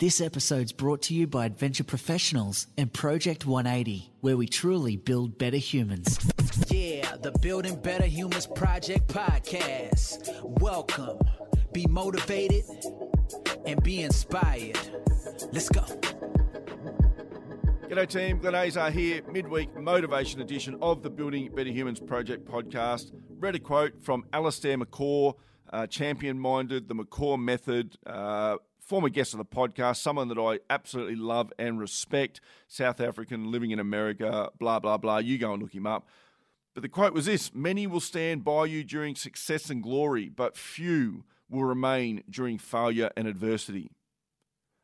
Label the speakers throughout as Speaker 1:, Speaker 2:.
Speaker 1: This episode's brought to you by Adventure Professionals and Project 180, where we truly build better humans.
Speaker 2: Yeah, the Building Better Humans Project podcast. Welcome. Be motivated and be inspired. Let's go.
Speaker 3: G'day team, Glenn Azar here, midweek motivation edition of the Building Better Humans Project podcast. Read a quote from Alistair McCaw, uh, champion minded, the McCaw method, uh, former guest of the podcast, someone that I absolutely love and respect, South African, living in America, blah, blah, blah. You go and look him up. But the quote was this Many will stand by you during success and glory, but few will remain during failure and adversity.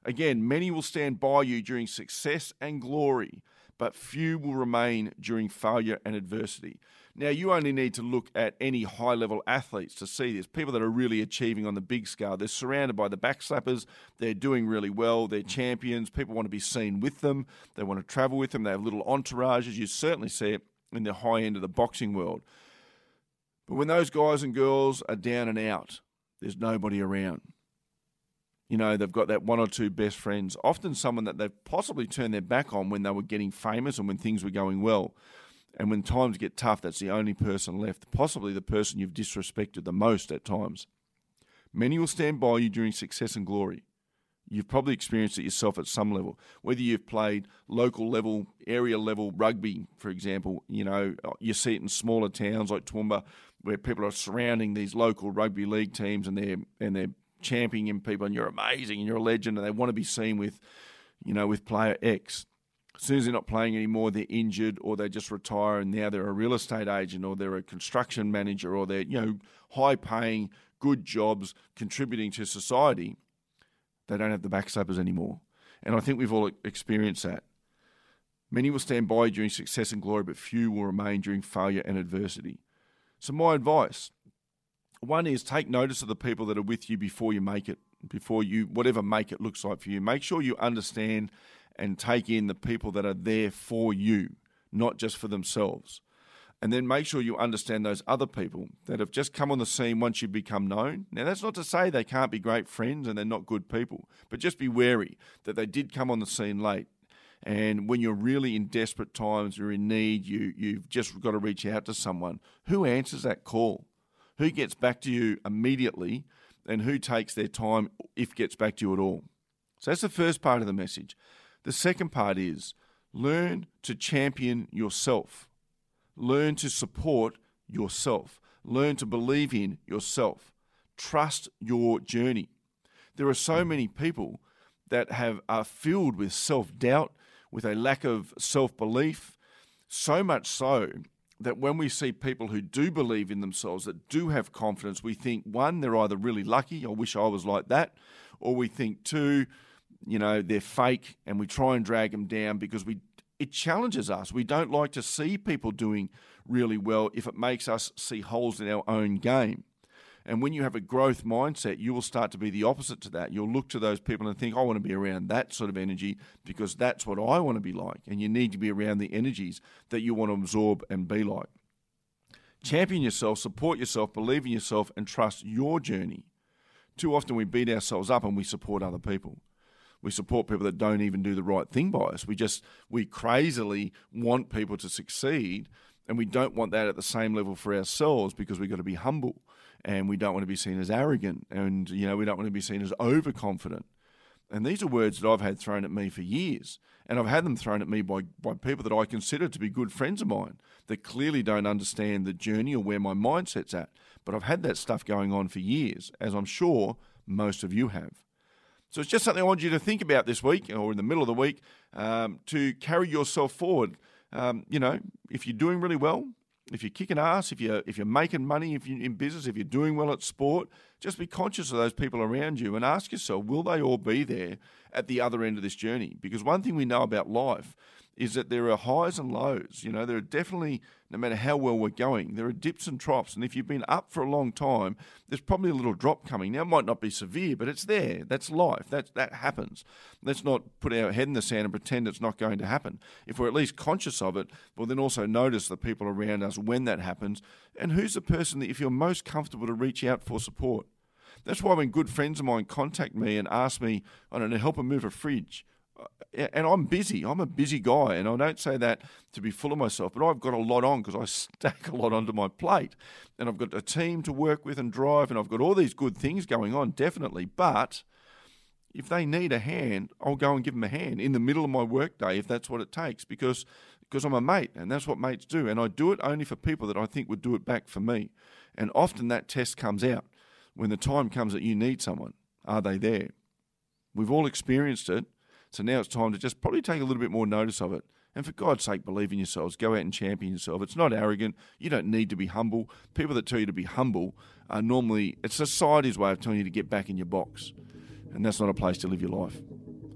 Speaker 3: Again, many will stand by you during success and glory, but few will remain during failure and adversity. Now, you only need to look at any high level athletes to see this. People that are really achieving on the big scale. They're surrounded by the backslappers. They're doing really well. They're champions. People want to be seen with them. They want to travel with them. They have little entourages. You certainly see it in the high end of the boxing world. But when those guys and girls are down and out, there's nobody around. You know, they've got that one or two best friends, often someone that they've possibly turned their back on when they were getting famous and when things were going well. And when times get tough, that's the only person left, possibly the person you've disrespected the most at times. Many will stand by you during success and glory. You've probably experienced it yourself at some level. Whether you've played local level, area level rugby, for example, you know, uh, you see it in smaller towns like Toowoomba, where people are surrounding these local rugby league teams and they're and they're championing people, and you're amazing and you're a legend, and they want to be seen with, you know, with player X as soon as they're not playing anymore, they're injured or they just retire and now they're a real estate agent or they're a construction manager or they're, you know, high paying, good jobs, contributing to society. They don't have the backslappers anymore. And I think we've all experienced that. Many will stand by during success and glory, but few will remain during failure and adversity. So, my advice one is take notice of the people that are with you before you make it, before you, whatever make it looks like for you. Make sure you understand and take in the people that are there for you, not just for themselves. And then make sure you understand those other people that have just come on the scene once you've become known. Now, that's not to say they can't be great friends and they're not good people, but just be wary that they did come on the scene late. And when you're really in desperate times, you're in need, you, you've just got to reach out to someone. Who answers that call? Who gets back to you immediately? And who takes their time, if gets back to you at all? So that's the first part of the message. The second part is learn to champion yourself, learn to support yourself, learn to believe in yourself, trust your journey. There are so many people that have are filled with self-doubt, with a lack of self-belief, so much so that when we see people who do believe in themselves, that do have confidence, we think one, they're either really lucky, I wish I was like that, or we think two, you know, they're fake and we try and drag them down because we it challenges us. We don't like to see people doing really well if it makes us see holes in our own game. And when you have a growth mindset, you will start to be the opposite to that. You'll look to those people and think, I want to be around that sort of energy because that's what I want to be like. And you need to be around the energies that you want to absorb and be like. Champion yourself, support yourself, believe in yourself, and trust your journey. Too often we beat ourselves up and we support other people. We support people that don't even do the right thing by us. We just, we crazily want people to succeed and we don't want that at the same level for ourselves because we've got to be humble and we don't want to be seen as arrogant and, you know, we don't want to be seen as overconfident. And these are words that I've had thrown at me for years. And I've had them thrown at me by, by people that I consider to be good friends of mine that clearly don't understand the journey or where my mindset's at. But I've had that stuff going on for years, as I'm sure most of you have. So it's just something I want you to think about this week or in the middle of the week um, to carry yourself forward. Um, you know, if you're doing really well, if you're kicking ass, if you're if you're making money, if you're in business, if you're doing well at sport, just be conscious of those people around you and ask yourself, will they all be there at the other end of this journey? Because one thing we know about life is that there are highs and lows. You know, there are definitely, no matter how well we're going, there are dips and troughs. And if you've been up for a long time, there's probably a little drop coming. Now, it might not be severe, but it's there. That's life. That, that happens. Let's not put our head in the sand and pretend it's not going to happen. If we're at least conscious of it, we'll then also notice the people around us when that happens. And who's the person that, if you're most comfortable to reach out for support? That's why when good friends of mine contact me and ask me, I don't know, to help them move a fridge, and I'm busy. I'm a busy guy, and I don't say that to be full of myself, but I've got a lot on because I stack a lot onto my plate, and I've got a team to work with and drive, and I've got all these good things going on, definitely. But if they need a hand, I'll go and give them a hand in the middle of my workday if that's what it takes, because because I'm a mate, and that's what mates do, and I do it only for people that I think would do it back for me, and often that test comes out when the time comes that you need someone. Are they there? We've all experienced it so now it's time to just probably take a little bit more notice of it. And for God's sake, believe in yourselves. Go out and champion yourself. It's not arrogant. You don't need to be humble. People that tell you to be humble are normally, it's society's way of telling you to get back in your box. And that's not a place to live your life.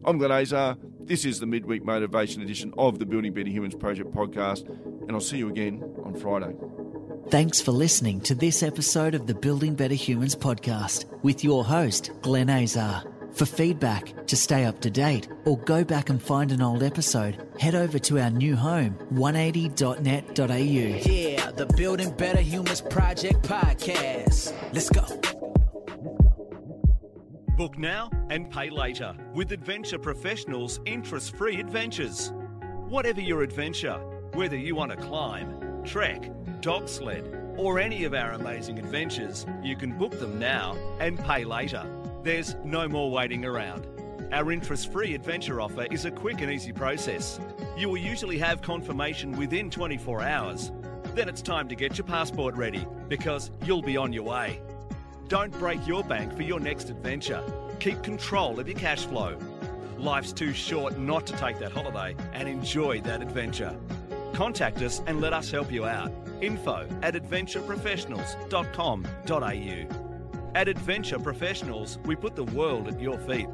Speaker 3: I'm Glenn Azar. This is the midweek motivation edition of the Building Better Humans Project podcast. And I'll see you again on Friday.
Speaker 1: Thanks for listening to this episode of the Building Better Humans podcast with your host, Glenn Azar. For feedback, to stay up to date, or go back and find an old episode, head over to our new home, 180.net.au.
Speaker 2: Yeah, the Building Better Humans Project podcast. Let's go.
Speaker 4: Book now and pay later with Adventure Professionals Interest Free Adventures. Whatever your adventure, whether you want to climb, trek, dog sled, or any of our amazing adventures, you can book them now and pay later. There's no more waiting around. Our interest free adventure offer is a quick and easy process. You will usually have confirmation within 24 hours. Then it's time to get your passport ready because you'll be on your way. Don't break your bank for your next adventure. Keep control of your cash flow. Life's too short not to take that holiday and enjoy that adventure. Contact us and let us help you out. Info at adventureprofessionals.com.au. At Adventure Professionals, we put the world at your feet.